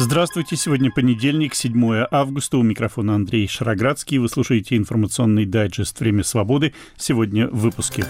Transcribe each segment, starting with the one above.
Здравствуйте, сегодня понедельник, 7 августа, у микрофона Андрей Шароградский. Вы слушаете информационный дайджест «Время свободы». Сегодня в выпуске.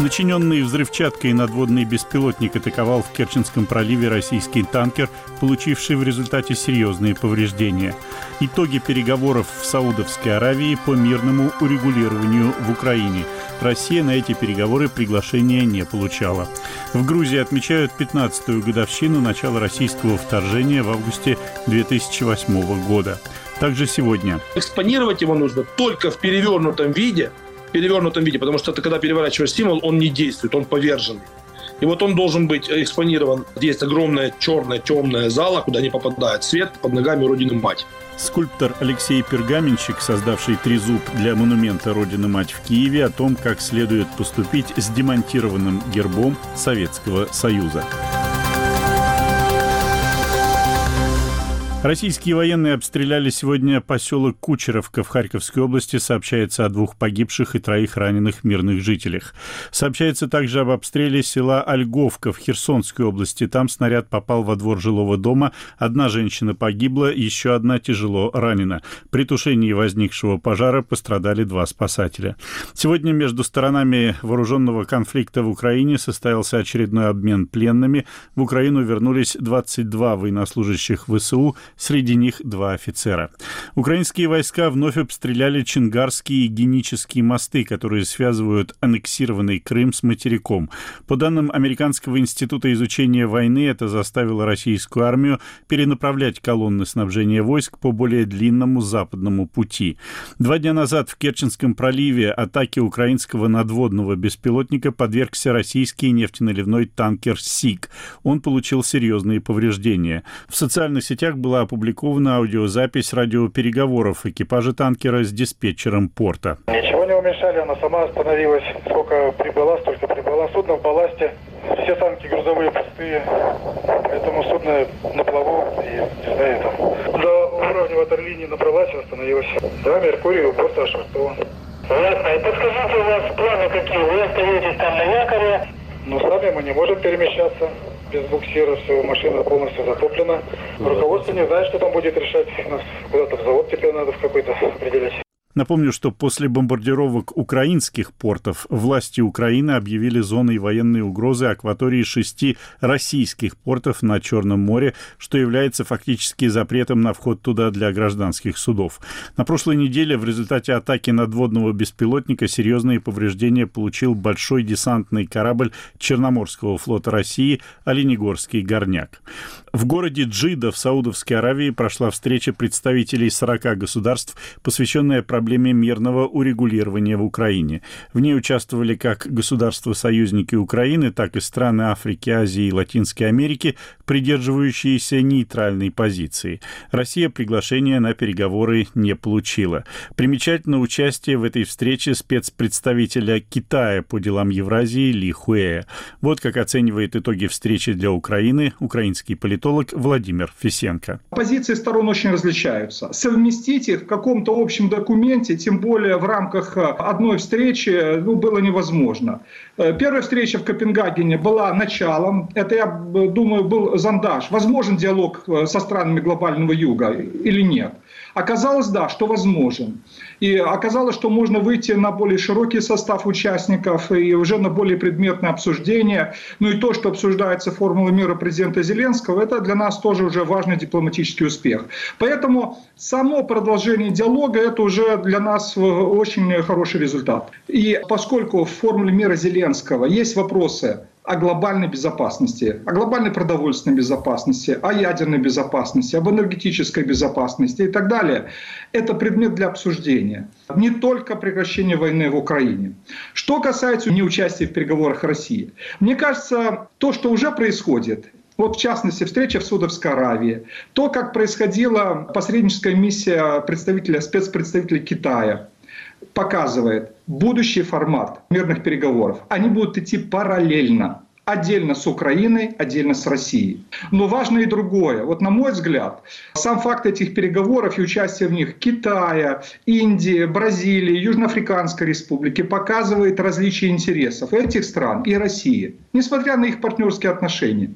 Начиненный взрывчаткой надводный беспилотник атаковал в Керченском проливе российский танкер, получивший в результате серьезные повреждения. Итоги переговоров в Саудовской Аравии по мирному урегулированию в Украине. Россия на эти переговоры приглашения не получала. В Грузии отмечают 15-ю годовщину начала российского вторжения в августе 2008 года. Также сегодня. Экспонировать его нужно только в перевернутом виде – перевернутом виде, потому что ты, когда переворачиваешь стимул, он не действует, он поверженный. И вот он должен быть экспонирован. Здесь огромная черная темная зала, куда не попадает свет под ногами Родины Мать. Скульптор Алексей Пергаменщик, создавший трезуб для монумента Родины Мать в Киеве, о том, как следует поступить с демонтированным гербом Советского Союза. Российские военные обстреляли сегодня поселок Кучеровка в Харьковской области. Сообщается о двух погибших и троих раненых мирных жителях. Сообщается также об обстреле села Ольговка в Херсонской области. Там снаряд попал во двор жилого дома. Одна женщина погибла, еще одна тяжело ранена. При тушении возникшего пожара пострадали два спасателя. Сегодня между сторонами вооруженного конфликта в Украине состоялся очередной обмен пленными. В Украину вернулись 22 военнослужащих ВСУ – среди них два офицера. Украинские войска вновь обстреляли Чингарские и Генические мосты, которые связывают аннексированный Крым с материком. По данным Американского института изучения войны, это заставило российскую армию перенаправлять колонны снабжения войск по более длинному западному пути. Два дня назад в Керченском проливе атаке украинского надводного беспилотника подвергся российский нефтеналивной танкер «Сик». Он получил серьезные повреждения. В социальных сетях была опубликована аудиозапись радиопереговоров экипажа танкера с диспетчером порта. Ничего не умешали, она сама остановилась. Сколько прибыла, столько прибыла. Судно в балласте. Все танки грузовые пустые. Поэтому судно на плаву и не знаю, там. До уровня ватерлинии набралась и остановилась. Да, Меркурий у борта ошвартован. Ясно. И подскажите, у вас планы какие? Вы остаетесь там на якоре? Ну, сами мы не можем перемещаться без буксира, все, машина полностью затоплена. Руководство не знает, что там будет решать. Нас куда-то в завод теперь надо в какой-то определять. Напомню, что после бомбардировок украинских портов власти Украины объявили зоной военной угрозы акватории шести российских портов на Черном море, что является фактически запретом на вход туда для гражданских судов. На прошлой неделе в результате атаки надводного беспилотника серьезные повреждения получил большой десантный корабль Черноморского флота России «Оленегорский горняк». В городе Джида в Саудовской Аравии прошла встреча представителей 40 государств, посвященная проблеме проблеме мирного урегулирования в Украине. В ней участвовали как государства-союзники Украины, так и страны Африки, Азии и Латинской Америки, придерживающиеся нейтральной позиции. Россия приглашения на переговоры не получила. Примечательно участие в этой встрече спецпредставителя Китая по делам Евразии Ли Хуэя. Вот как оценивает итоги встречи для Украины украинский политолог Владимир Фисенко. Позиции сторон очень различаются. Совместить их в каком-то общем документе тем более в рамках э, одной встречи, ну, было невозможно. Э, первая встреча в Копенгагене была началом. Это, я думаю, был зондаж. Возможен диалог э, со странами глобального юга или нет? Оказалось, да, что возможен. И оказалось, что можно выйти на более широкий состав участников и уже на более предметное обсуждение. Ну и то, что обсуждается формула мира президента Зеленского, это для нас тоже уже важный дипломатический успех. Поэтому само продолжение диалога – это уже для нас очень хороший результат. И поскольку в формуле мира Зеленского есть вопросы о глобальной безопасности, о глобальной продовольственной безопасности, о ядерной безопасности, об энергетической безопасности и так далее. Это предмет для обсуждения. Не только прекращение войны в Украине. Что касается неучастия в переговорах России. Мне кажется, то, что уже происходит, вот в частности встреча в Судовской Аравии, то, как происходила посредническая миссия представителя, спецпредставителя Китая, показывает будущий формат мирных переговоров. Они будут идти параллельно отдельно с Украиной, отдельно с Россией. Но важно и другое. Вот на мой взгляд, сам факт этих переговоров и участие в них Китая, Индии, Бразилии, Южноафриканской республики показывает различия интересов этих стран и России. несмотря на их партнерские отношения.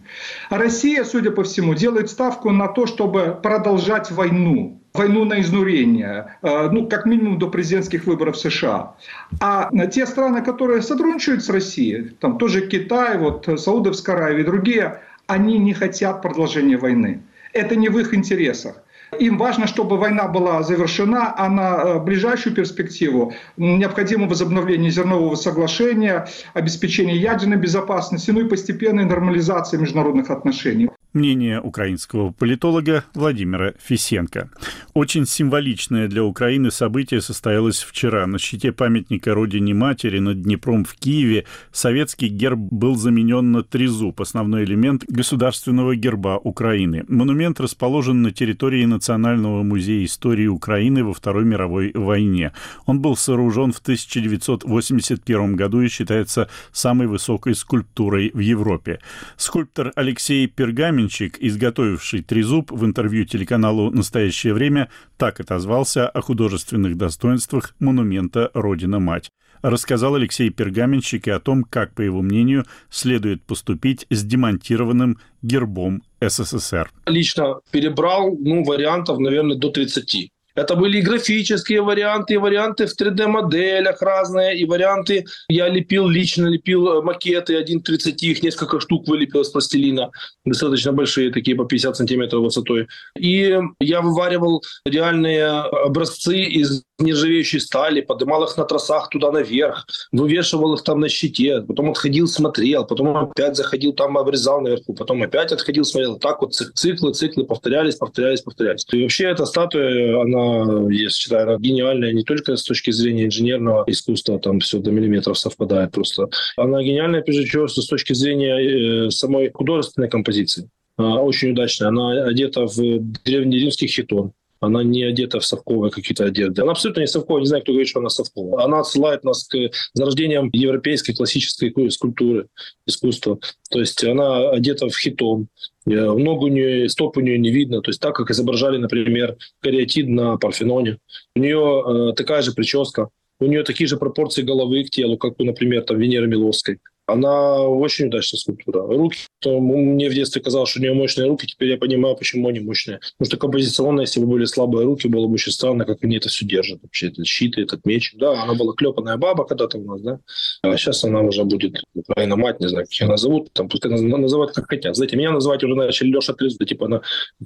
Россия, судя по всему, делает ставку на то, чтобы продолжать войну войну на изнурение, э, ну, как минимум до президентских выборов США. А те страны, которые сотрудничают с Россией, там тоже Китай, вот Саудовская Аравия и другие, они не хотят продолжения войны. Это не в их интересах. Им важно, чтобы война была завершена, а на э, ближайшую перспективу необходимо возобновление зернового соглашения, обеспечение ядерной безопасности, ну и постепенная нормализация международных отношений. Мнение украинского политолога Владимира Фисенко. Очень символичное для Украины событие состоялось вчера. На щите памятника Родине Матери над Днепром в Киеве советский герб был заменен на трезуб, основной элемент государственного герба Украины. Монумент расположен на территории Национального музея истории Украины во Второй мировой войне. Он был сооружен в 1981 году и считается самой высокой скульптурой в Европе. Скульптор Алексей Пергамин каменщик, изготовивший трезуб, в интервью телеканалу «Настоящее время» так отозвался о художественных достоинствах монумента «Родина-мать». Рассказал Алексей Пергаменщик и о том, как, по его мнению, следует поступить с демонтированным гербом СССР. Лично перебрал ну, вариантов, наверное, до 30. Это были и графические варианты, и варианты в 3D-моделях разные, и варианты я лепил, лично лепил э, макеты, 1.30, их несколько штук вылепил из пластилина, достаточно большие, такие по 50 сантиметров высотой. И я вываривал реальные образцы из нержавеющей стали, поднимал их на тросах туда наверх, вывешивал их там на щите, потом отходил, смотрел, потом опять заходил там, обрезал наверху, потом опять отходил, смотрел. Так вот циклы, циклы повторялись, повторялись, повторялись. И вообще эта статуя, она, я считаю, она гениальная не только с точки зрения инженерного искусства, там все до миллиметров совпадает просто. Она гениальная, прежде всего, с точки зрения э, самой художественной композиции очень удачная. Она одета в древнеримский хитон она не одета в совковые какие-то одежды. Она абсолютно не совковая, не знаю, кто говорит, что она совковая. Она отсылает нас к зарождениям европейской классической скульптуры, искусства. То есть она одета в хитон, э, ногу у нее, стоп у нее не видно, то есть так, как изображали, например, кариатид на Парфеноне. У нее э, такая же прическа, у нее такие же пропорции головы к телу, как у, например, там, Венеры Миловской она очень удачная скульптура. Руки, то мне в детстве казалось, что у нее мощные руки, теперь я понимаю, почему они мощные. Потому что композиционно, если бы были слабые руки, было бы очень странно, как они это все держат. Вообще, этот щит, этот меч. Да, она была клепанная баба когда-то у нас, да. А сейчас она уже будет Украина мать, не знаю, как ее назовут, там пускай называют как хотят. Знаете, меня называть уже начали Леша Трезуб, типа она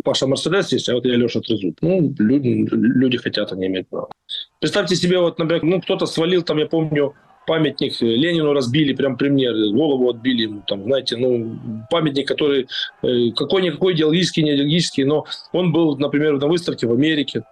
Паша Мерседес есть, а вот я Леша Трезуб. Ну, люди, люди хотят, они имеют право. Представьте себе, вот, например, ну, кто-то свалил, там, я помню, памятник Ленину разбили прямо при мне, голову отбили ему, там, знаете, ну, памятник, который э, какой-никакой идеологический, не идеологический, но он был, например, на выставке в Америке.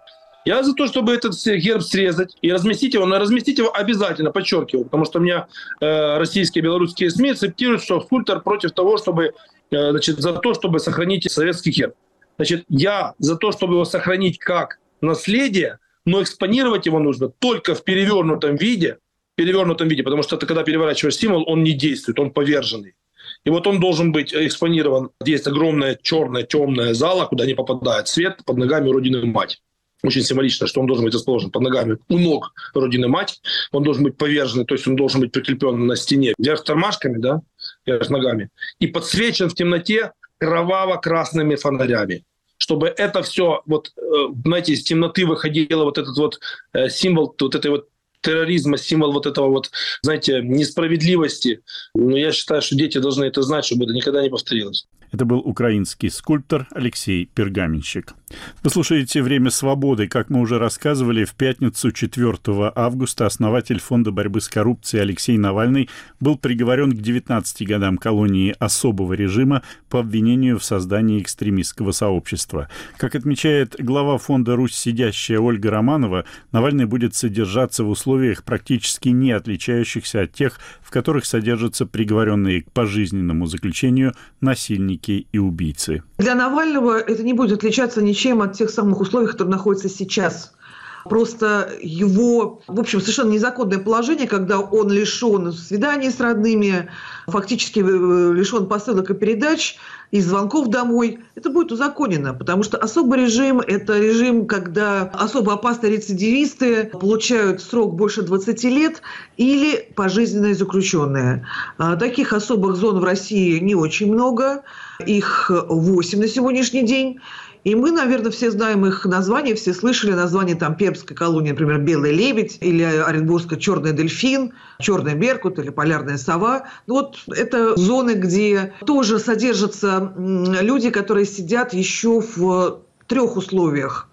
Я за то, чтобы этот герб срезать и разместить его, но разместить его обязательно, подчеркиваю, потому что у меня э, российские, белорусские СМИ цитируют, что скульптор против того, чтобы, э, значит, за то, чтобы сохранить советский герб. Значит, я за то, чтобы его сохранить как наследие, но экспонировать его нужно только в перевернутом виде, перевернутом виде, потому что ты, когда переворачиваешь символ, он не действует, он поверженный. И вот он должен быть экспонирован. Есть огромная черная темная зала, куда не попадает свет под ногами Родины Мать. Очень символично, что он должен быть расположен под ногами у ног Родины Мать. Он должен быть поверженный, то есть он должен быть прикреплен на стене вверх тормашками, да, вверх ногами. И подсвечен в темноте кроваво-красными фонарями чтобы это все, вот, э, знаете, из темноты выходило вот этот вот э, символ вот этой вот терроризма, символ вот этого вот, знаете, несправедливости. Но я считаю, что дети должны это знать, чтобы это никогда не повторилось. Это был украинский скульптор Алексей Пергаменщик. Вы слушаете «Время свободы». Как мы уже рассказывали, в пятницу 4 августа основатель Фонда борьбы с коррупцией Алексей Навальный был приговорен к 19 годам колонии особого режима по обвинению в создании экстремистского сообщества. Как отмечает глава фонда «Русь сидящая» Ольга Романова, Навальный будет содержаться в условиях, практически не отличающихся от тех, в которых содержатся приговоренные к пожизненному заключению насильники преступники и убийцы. Для Навального это не будет отличаться ничем от тех самых условий, которые находятся сейчас просто его, в общем, совершенно незаконное положение, когда он лишен свиданий с родными, фактически э, лишен посылок и передач, и звонков домой, это будет узаконено, потому что особый режим – это режим, когда особо опасные рецидивисты получают срок больше 20 лет или пожизненные заключенные. А, таких особых зон в России не очень много, их 8 на сегодняшний день. И мы, наверное, все знаем их названия, все слышали название там Пермской колонии, например, «Белый лебедь» или Оренбургская «Черный дельфин», «Черный беркут» или «Полярная сова». Ну вот это зоны, где тоже содержатся люди, которые сидят еще в трех условиях.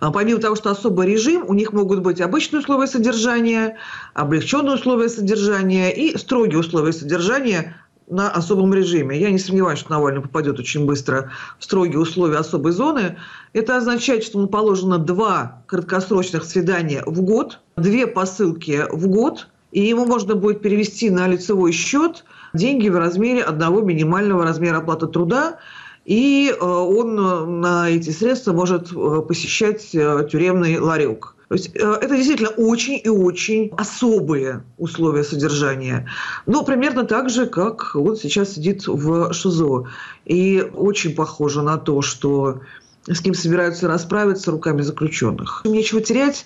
А помимо того, что особый режим, у них могут быть обычные условия содержания, облегченные условия содержания и строгие условия содержания, на особом режиме. Я не сомневаюсь, что Навальный попадет очень быстро в строгие условия особой зоны. Это означает, что ему положено два краткосрочных свидания в год, две посылки в год, и ему можно будет перевести на лицевой счет деньги в размере одного минимального размера оплаты труда, и э, он на эти средства может э, посещать э, тюремный ларек. То есть э, это действительно очень и очень особые условия содержания. Но примерно так же, как он сейчас сидит в ШИЗО. И очень похоже на то, что с кем собираются расправиться руками заключенных. Нечего терять.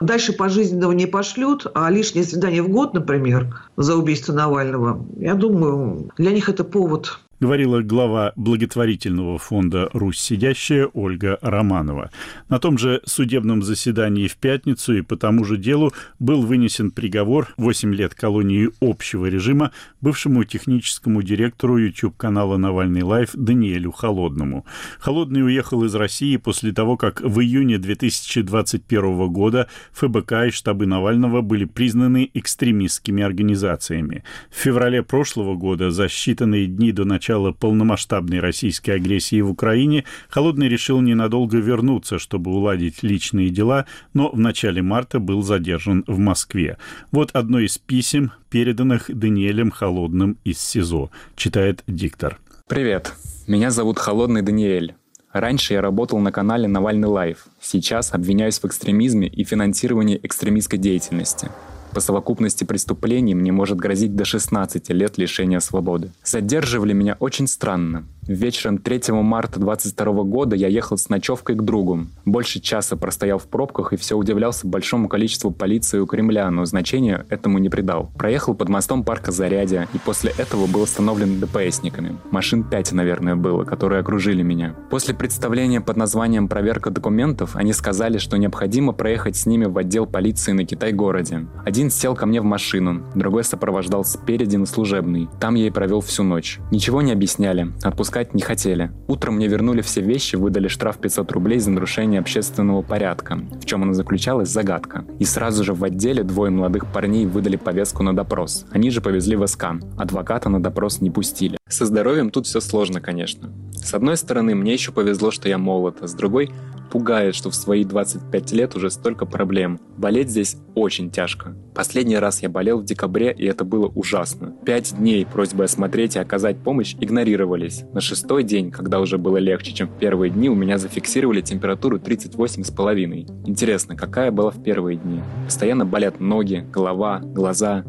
Дальше пожизненного не пошлют, а лишнее свидание в год, например, за убийство Навального, я думаю, для них это повод говорила глава благотворительного фонда «Русь сидящая» Ольга Романова. На том же судебном заседании в пятницу и по тому же делу был вынесен приговор 8 лет колонии общего режима бывшему техническому директору YouTube-канала «Навальный лайф» Даниэлю Холодному. Холодный уехал из России после того, как в июне 2021 года ФБК и штабы Навального были признаны экстремистскими организациями. В феврале прошлого года, за считанные дни до начала начала полномасштабной российской агрессии в Украине, Холодный решил ненадолго вернуться, чтобы уладить личные дела, но в начале марта был задержан в Москве. Вот одно из писем, переданных Даниэлем Холодным из СИЗО, читает диктор. Привет, меня зовут Холодный Даниэль. Раньше я работал на канале Навальный Live. Сейчас обвиняюсь в экстремизме и финансировании экстремистской деятельности. По совокупности преступлений мне может грозить до 16 лет лишения свободы. Задерживали меня очень странно. Вечером 3 марта 22 года я ехал с ночевкой к другу. Больше часа простоял в пробках и все удивлялся большому количеству полиции у Кремля, но значения этому не придал. Проехал под мостом парка Зарядья и после этого был остановлен ДПСниками. Машин 5, наверное, было, которые окружили меня. После представления под названием «Проверка документов» они сказали, что необходимо проехать с ними в отдел полиции на Китай-городе. Один сел ко мне в машину, другой сопровождал спереди на служебный. Там я и провел всю ночь. Ничего не объясняли, отпускать не хотели. Утром мне вернули все вещи, выдали штраф 500 рублей за нарушение общественного порядка. В чем она заключалась, загадка. И сразу же в отделе двое молодых парней выдали повестку на допрос. Они же повезли в СК. Адвоката на допрос не пустили. Со здоровьем тут все сложно, конечно. С одной стороны, мне еще повезло, что я молод, а с другой, пугает, что в свои 25 лет уже столько проблем. Болеть здесь очень тяжко. Последний раз я болел в декабре, и это было ужасно. Пять дней просьбы осмотреть и оказать помощь игнорировались. На шестой день, когда уже было легче, чем в первые дни, у меня зафиксировали температуру 38,5. Интересно, какая была в первые дни? Постоянно болят ноги, голова, глаза.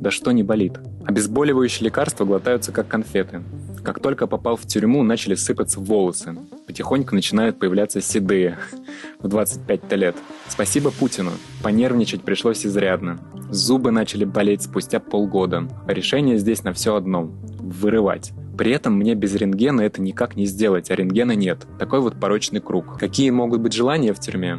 Да что не болит? Обезболивающие лекарства глотаются как конфеты. Как только попал в тюрьму, начали сыпаться волосы. Потихоньку начинают появляться седые. В 25 лет. Спасибо Путину. Понервничать пришлось изрядно. Зубы начали болеть спустя полгода. Решение здесь на все одно – вырывать. При этом мне без рентгена это никак не сделать, а рентгена нет. Такой вот порочный круг. Какие могут быть желания в тюрьме?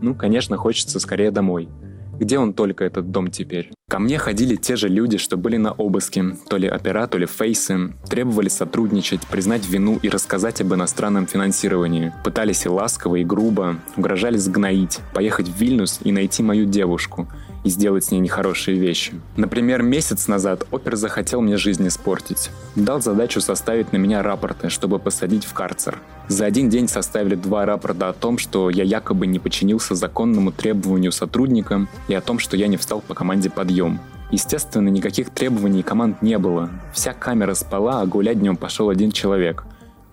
Ну, конечно, хочется скорее домой. Где он только этот дом теперь? Ко мне ходили те же люди, что были на обыске, то ли опера, то ли фейсы, требовали сотрудничать, признать вину и рассказать об иностранном финансировании. Пытались и ласково, и грубо, угрожали сгноить, поехать в Вильнюс и найти мою девушку и сделать с ней нехорошие вещи. Например, месяц назад опер захотел мне жизнь испортить. Дал задачу составить на меня рапорты, чтобы посадить в карцер. За один день составили два рапорта о том, что я якобы не подчинился законному требованию сотрудника и о том, что я не встал по команде подъем. Естественно, никаких требований и команд не было. Вся камера спала, а гулять днем пошел один человек.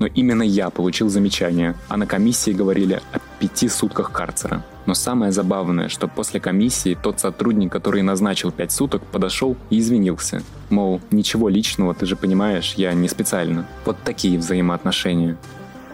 Но именно я получил замечание, а на комиссии говорили о пяти сутках карцера. Но самое забавное, что после комиссии тот сотрудник, который назначил пять суток, подошел и извинился. Мол, ничего личного, ты же понимаешь, я не специально. Вот такие взаимоотношения.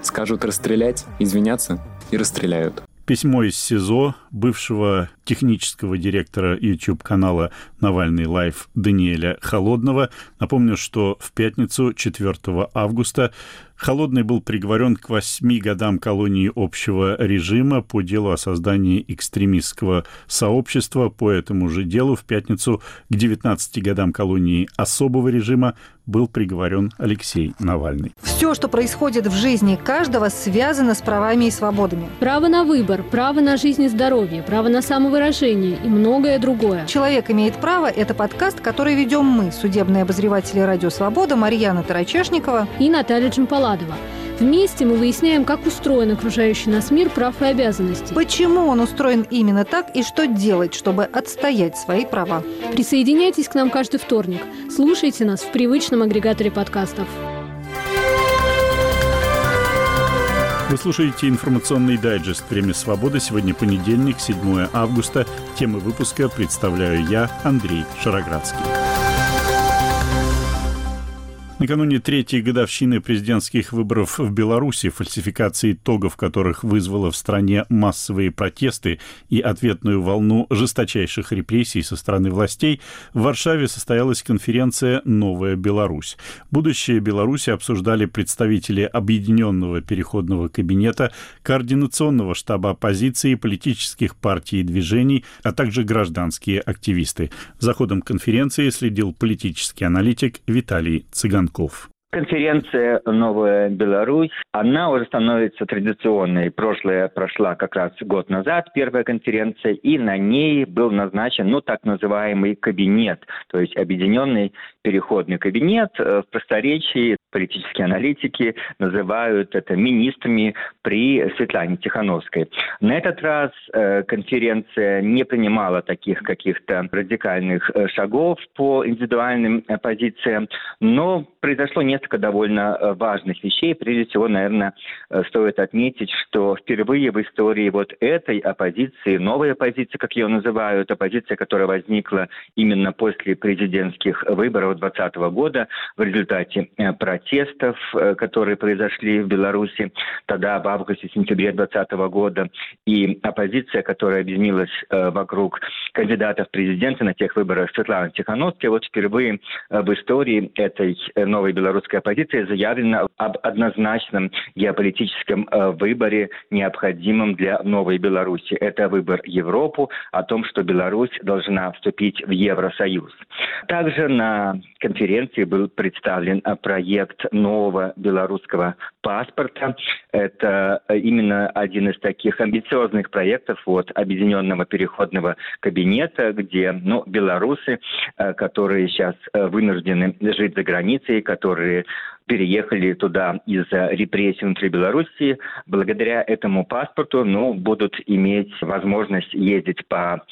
Скажут расстрелять, извиняться и расстреляют. Письмо из СИЗО бывшего технического директора YouTube-канала «Навальный лайф» Даниэля Холодного. Напомню, что в пятницу 4 августа Холодный был приговорен к восьми годам колонии общего режима по делу о создании экстремистского сообщества. По этому же делу в пятницу к 19 годам колонии особого режима был приговорен Алексей Навальный. Все, что происходит в жизни каждого, связано с правами и свободами. Право на выбор, право на жизнь и здоровье, право на самовыражение и многое другое. «Человек имеет право» – это подкаст, который ведем мы, судебные обозреватели «Радио Свобода» Марьяна Тарачешникова и Наталья Джампаладова. Вместе мы выясняем, как устроен окружающий нас мир прав и обязанностей. Почему он устроен именно так и что делать, чтобы отстоять свои права. Присоединяйтесь к нам каждый вторник. Слушайте нас в привычном агрегаторе подкастов. Вы слушаете информационный дайджест «Время свободы». Сегодня понедельник, 7 августа. Темы выпуска представляю я, Андрей Шароградский. Накануне третьей годовщины президентских выборов в Беларуси, фальсификация итогов которых вызвала в стране массовые протесты и ответную волну жесточайших репрессий со стороны властей, в Варшаве состоялась конференция «Новая Беларусь». Будущее Беларуси обсуждали представители Объединенного переходного кабинета, Координационного штаба оппозиции, политических партий и движений, а также гражданские активисты. За ходом конференции следил политический аналитик Виталий Цыган. Ankunft. Конференция «Новая Беларусь», она уже становится традиционной. Прошлая прошла как раз год назад, первая конференция, и на ней был назначен, ну, так называемый кабинет, то есть объединенный переходный кабинет. Э, в просторечии политические аналитики называют это министрами при Светлане Тихановской. На этот раз э, конференция не принимала таких каких-то радикальных э, шагов по индивидуальным позициям, но произошло не несколько довольно э, важных вещей. Прежде всего, наверное, э, стоит отметить, что впервые в истории вот этой оппозиции, новой оппозиции, как ее называют, оппозиция, которая возникла именно после президентских выборов 2020 года в результате э, протестов, которые произошли в Беларуси тогда в августе-сентябре 2020 года, и оппозиция, которая объединилась вокруг кандидатов в президенты на тех выборах Светланы Тихановской, вот впервые в истории этой новой белорусской белорусская оппозиция заявлена об однозначном геополитическом э, выборе, необходимом для новой Беларуси. Это выбор Европу о том, что Беларусь должна вступить в Евросоюз. Также на конференции был представлен э, проект нового белорусского паспорта. Это э, именно один из таких амбициозных проектов от Объединенного переходного кабинета, где ну, белорусы, которые сейчас вынуждены жить за границей, которые переехали туда из-за репрессий внутри Белоруссии, благодаря этому паспорту ну, будут иметь возможность ездить по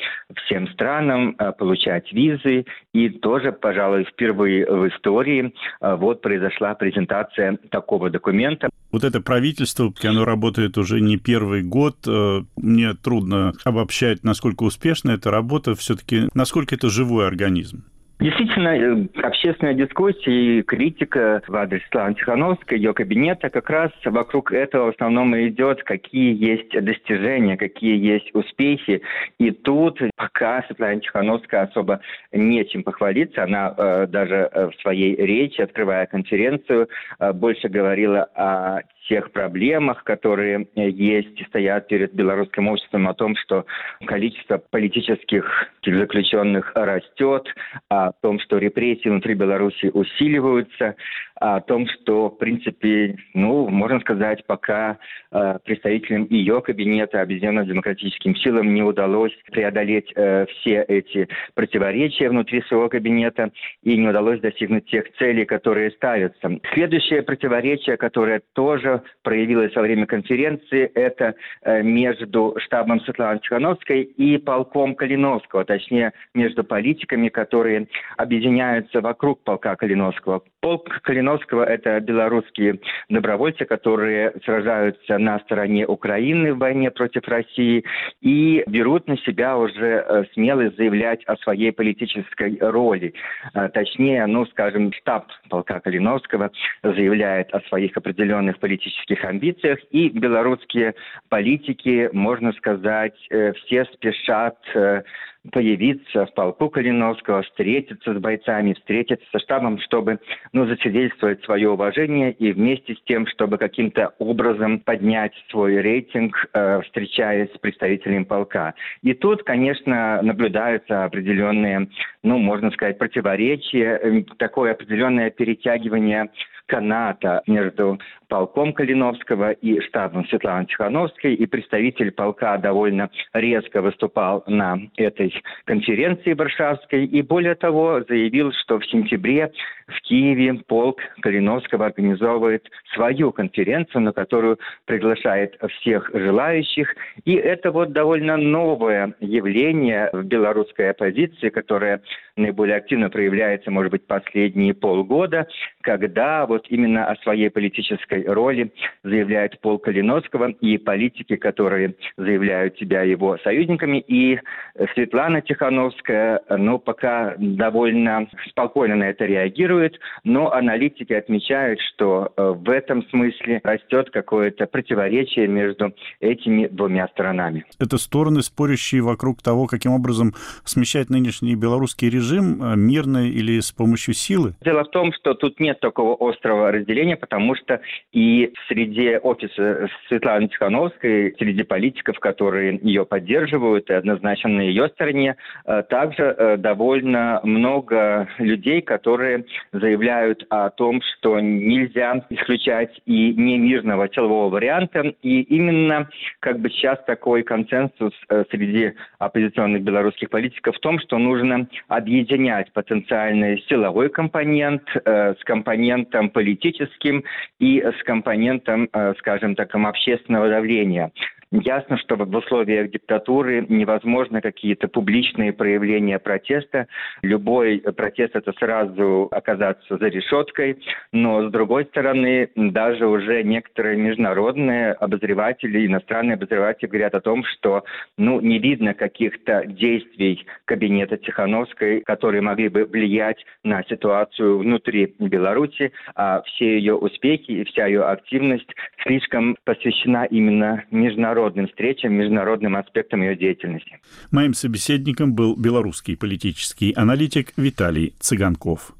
всем странам, э, получать визы. И тоже, пожалуй, впервые в истории э, вот произошла презентация такого документа. Вот это правительство, оно работает уже не первый год. Э, мне трудно обобщать, насколько успешна эта работа. Все-таки насколько это живой организм? Действительно, э, общественная дискуссия и критика в адрес Светланы Тихановской, ее кабинета, как раз вокруг этого в основном и идет, какие есть достижения, какие есть успехи. И тут пока Светлана Тихановская особо нечем похвалиться. Она э, даже э, в своей речи, открывая конференцию, э, больше говорила о тех проблемах, которые э, есть и стоят перед белорусским обществом, о том, что количество политических заключенных растет, о том, что репрессии внутри Беларуси усиливаются, о том, что, в принципе, ну, можно сказать, пока э, представителям ее кабинета, Объединенным демократическим силам, не удалось преодолеть э, все эти противоречия внутри своего кабинета и не удалось достигнуть тех целей, которые ставятся. Следующее противоречие, которое тоже проявилось во время конференции, это э, между штабом Светланы Тихановской и полком Калиновского, точнее, между политиками, которые объединяются вокруг полка Калиновского. Полк Калиновского – это белорусские добровольцы, которые сражаются на стороне Украины в войне против России и берут на себя уже э, смелость заявлять о своей политической роли. А, точнее, ну, скажем, штаб полка Калиновского заявляет о своих определенных политических амбициях, и белорусские политики, можно сказать, э, все спешат э, появиться в полку Калиновского, встретиться с бойцами, встретиться со штабом, чтобы ну, засвидетельствовать свое уважение и вместе с тем, чтобы каким-то образом поднять свой рейтинг, э, встречаясь с представителями полка. И тут, конечно, наблюдаются определенные, ну, можно сказать, противоречия, э, такое определенное перетягивание каната между полком Калиновского и штабом Светланы Тихановской, и представитель полка довольно резко выступал на этой конференции Варшавской, и более того заявил, что в сентябре в Киеве полк Калиновского организовывает свою конференцию, на которую приглашает всех желающих. И это вот довольно новое явление в белорусской оппозиции, которое наиболее активно проявляется, может быть, последние полгода, когда вот именно о своей политической роли заявляет Пол Калиновского и политики, которые заявляют себя его союзниками. И Светлана Тихановская, ну, пока довольно спокойно на это реагирует, но аналитики отмечают, что э, в этом смысле растет какое-то противоречие между этими двумя сторонами. Это стороны, спорящие вокруг того, каким образом смещать нынешний белорусский режим, э, мирно или с помощью силы? Дело в том, что тут нет такого острого разделения, потому что и среди офиса Светланы Тихановской, среди политиков, которые ее поддерживают, и однозначно на ее стороне, э, также э, довольно много людей, которые заявляют о том, что нельзя исключать и немирного силового варианта. И именно как бы сейчас такой консенсус э, среди оппозиционных белорусских политиков в том, что нужно объединять потенциальный силовой компонент с компонентом политическим и с компонентом, э, скажем так, общественного давления. Ясно, что в условиях диктатуры невозможно какие-то публичные проявления протеста. Любой протест – это сразу оказаться за решеткой. Но, с другой стороны, даже уже некоторые международные обозреватели, иностранные обозреватели говорят о том, что ну, не видно каких-то действий кабинета Тихановской, которые могли бы влиять на ситуацию внутри Беларуси, а все ее успехи и вся ее активность слишком посвящена именно международным международным встречам, международным аспектам ее деятельности. Моим собеседником был белорусский политический аналитик Виталий Цыганков.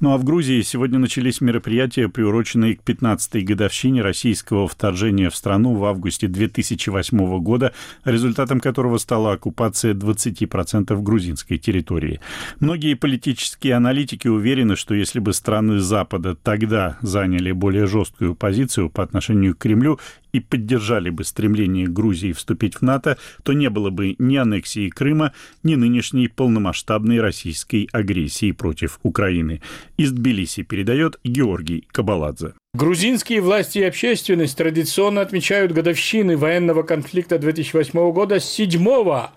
Ну а в Грузии сегодня начались мероприятия, приуроченные к 15-й годовщине российского вторжения в страну в августе 2008 года, результатом которого стала оккупация 20% грузинской территории. Многие политические аналитики уверены, что если бы страны Запада тогда заняли более жесткую позицию по отношению к Кремлю и поддержали бы стремление Грузии вступить в НАТО, то не было бы ни аннексии Крыма, ни нынешней полномасштабной российской агрессии против Украины. Из Тбилиси передает Георгий Кабаладзе. Грузинские власти и общественность традиционно отмечают годовщины военного конфликта 2008 года с 7,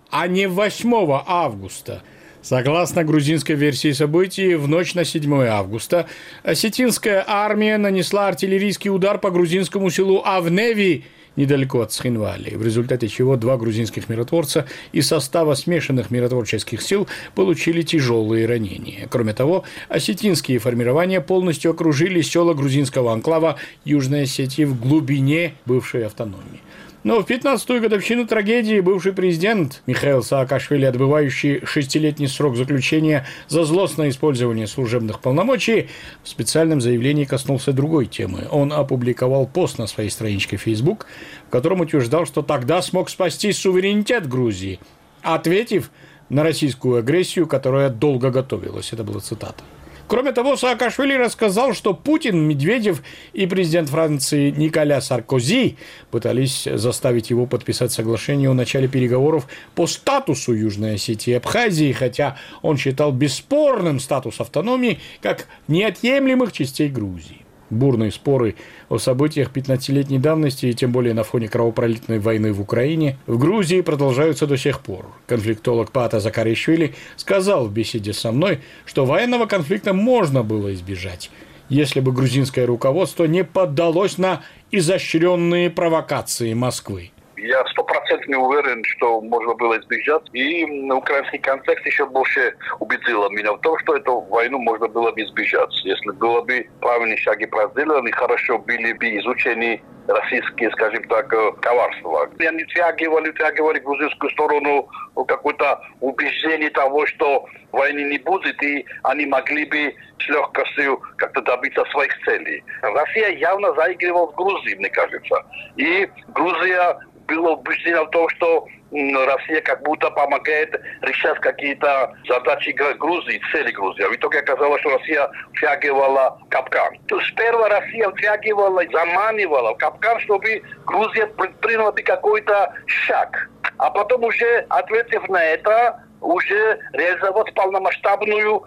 а не 8 августа – Согласно грузинской версии событий, в ночь на 7 августа осетинская армия нанесла артиллерийский удар по грузинскому селу Авневи недалеко от Схинвали, в результате чего два грузинских миротворца из состава смешанных миротворческих сил получили тяжелые ранения. Кроме того, осетинские формирования полностью окружили села грузинского анклава Южной Осетии в глубине бывшей автономии. Но в 15-ю годовщину трагедии бывший президент Михаил Саакашвили, отбывающий шестилетний срок заключения за злостное использование служебных полномочий, в специальном заявлении коснулся другой темы. Он опубликовал пост на своей страничке Facebook, в котором утверждал, что тогда смог спасти суверенитет Грузии, ответив на российскую агрессию, которая долго готовилась. Это была цитата. Кроме того, Саакашвили рассказал, что Путин, Медведев и президент Франции Николя Саркози пытались заставить его подписать соглашение о начале переговоров по статусу Южной Осетии и Абхазии, хотя он считал бесспорным статус автономии как неотъемлемых частей Грузии бурные споры о событиях 15-летней давности и тем более на фоне кровопролитной войны в Украине в Грузии продолжаются до сих пор. Конфликтолог Пата Закаришвили сказал в беседе со мной, что военного конфликта можно было избежать, если бы грузинское руководство не поддалось на изощренные провокации Москвы. Я стопроцентно уверен, что можно было избежать. И украинский контекст еще больше убедил меня в том, что эту войну можно было бы избежать. Если было бы правильные шаги проделаны, хорошо были бы изучены российские, скажем так, э, коварства. Они тягивали, тягивали грузинскую сторону какое-то убеждение того, что войны не будет, и они могли бы с легкостью как-то добиться своих целей. Россия явно заигрывала с Грузией, мне кажется. И Грузия было убеждено в том, что Россия как будто помогает решать какие-то задачи Грузии, цели Грузии. А в итоге оказалось, что Россия втягивала капкан. То сперва Россия втягивала, заманивала капкан, чтобы Грузия предприняла какой-то шаг. А потом уже, ответив на это, уже реализовать полномасштабную,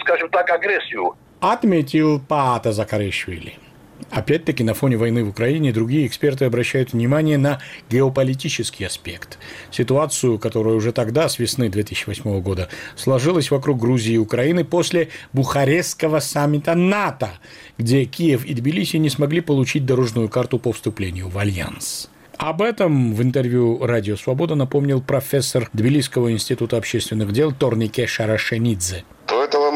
скажем так, агрессию. Отметил Паата Закаришвили. Опять-таки, на фоне войны в Украине другие эксперты обращают внимание на геополитический аспект. Ситуацию, которая уже тогда, с весны 2008 года, сложилась вокруг Грузии и Украины после Бухарестского саммита НАТО, где Киев и Тбилиси не смогли получить дорожную карту по вступлению в Альянс. Об этом в интервью «Радио Свобода» напомнил профессор Тбилисского института общественных дел Торнике Шарашенидзе – до этого,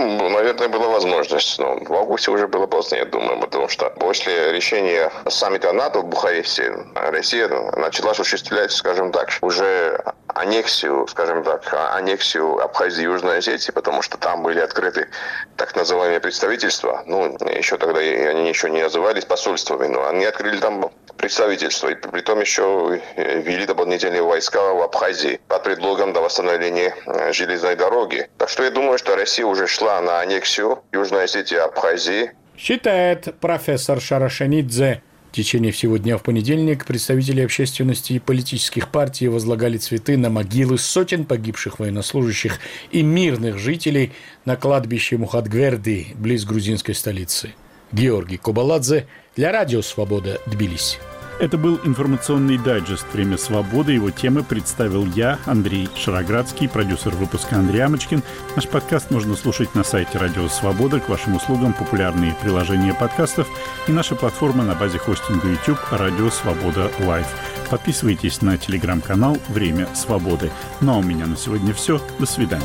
возможность. Но в августе уже было поздно, я думаю, потому что после решения саммита НАТО в Бухаресте Россия начала осуществлять, скажем так, уже аннексию, скажем так, аннексию Абхазии и Южной Осетии, потому что там были открыты так называемые представительства. Ну, еще тогда они еще не назывались посольствами, но они открыли там представительство. И при том еще ввели дополнительные войска в Абхазии под предлогом до восстановления железной дороги. Так что я думаю, что Россия уже шла на аннексию Южной Осетии и Абхазии. Считает профессор Шарашанидзе. В течение всего дня в понедельник представители общественности и политических партий возлагали цветы на могилы сотен погибших военнослужащих и мирных жителей на кладбище Мухадгверды близ грузинской столицы. Георгий Кобаладзе для Радио Свобода Тбилиси. Это был информационный дайджест «Время свободы». Его темы представил я, Андрей Шароградский, продюсер выпуска Андрей Амочкин. Наш подкаст можно слушать на сайте «Радио Свобода». К вашим услугам популярные приложения подкастов и наша платформа на базе хостинга YouTube «Радио Свобода Лайв». Подписывайтесь на телеграм-канал «Время свободы». Ну а у меня на сегодня все. До свидания.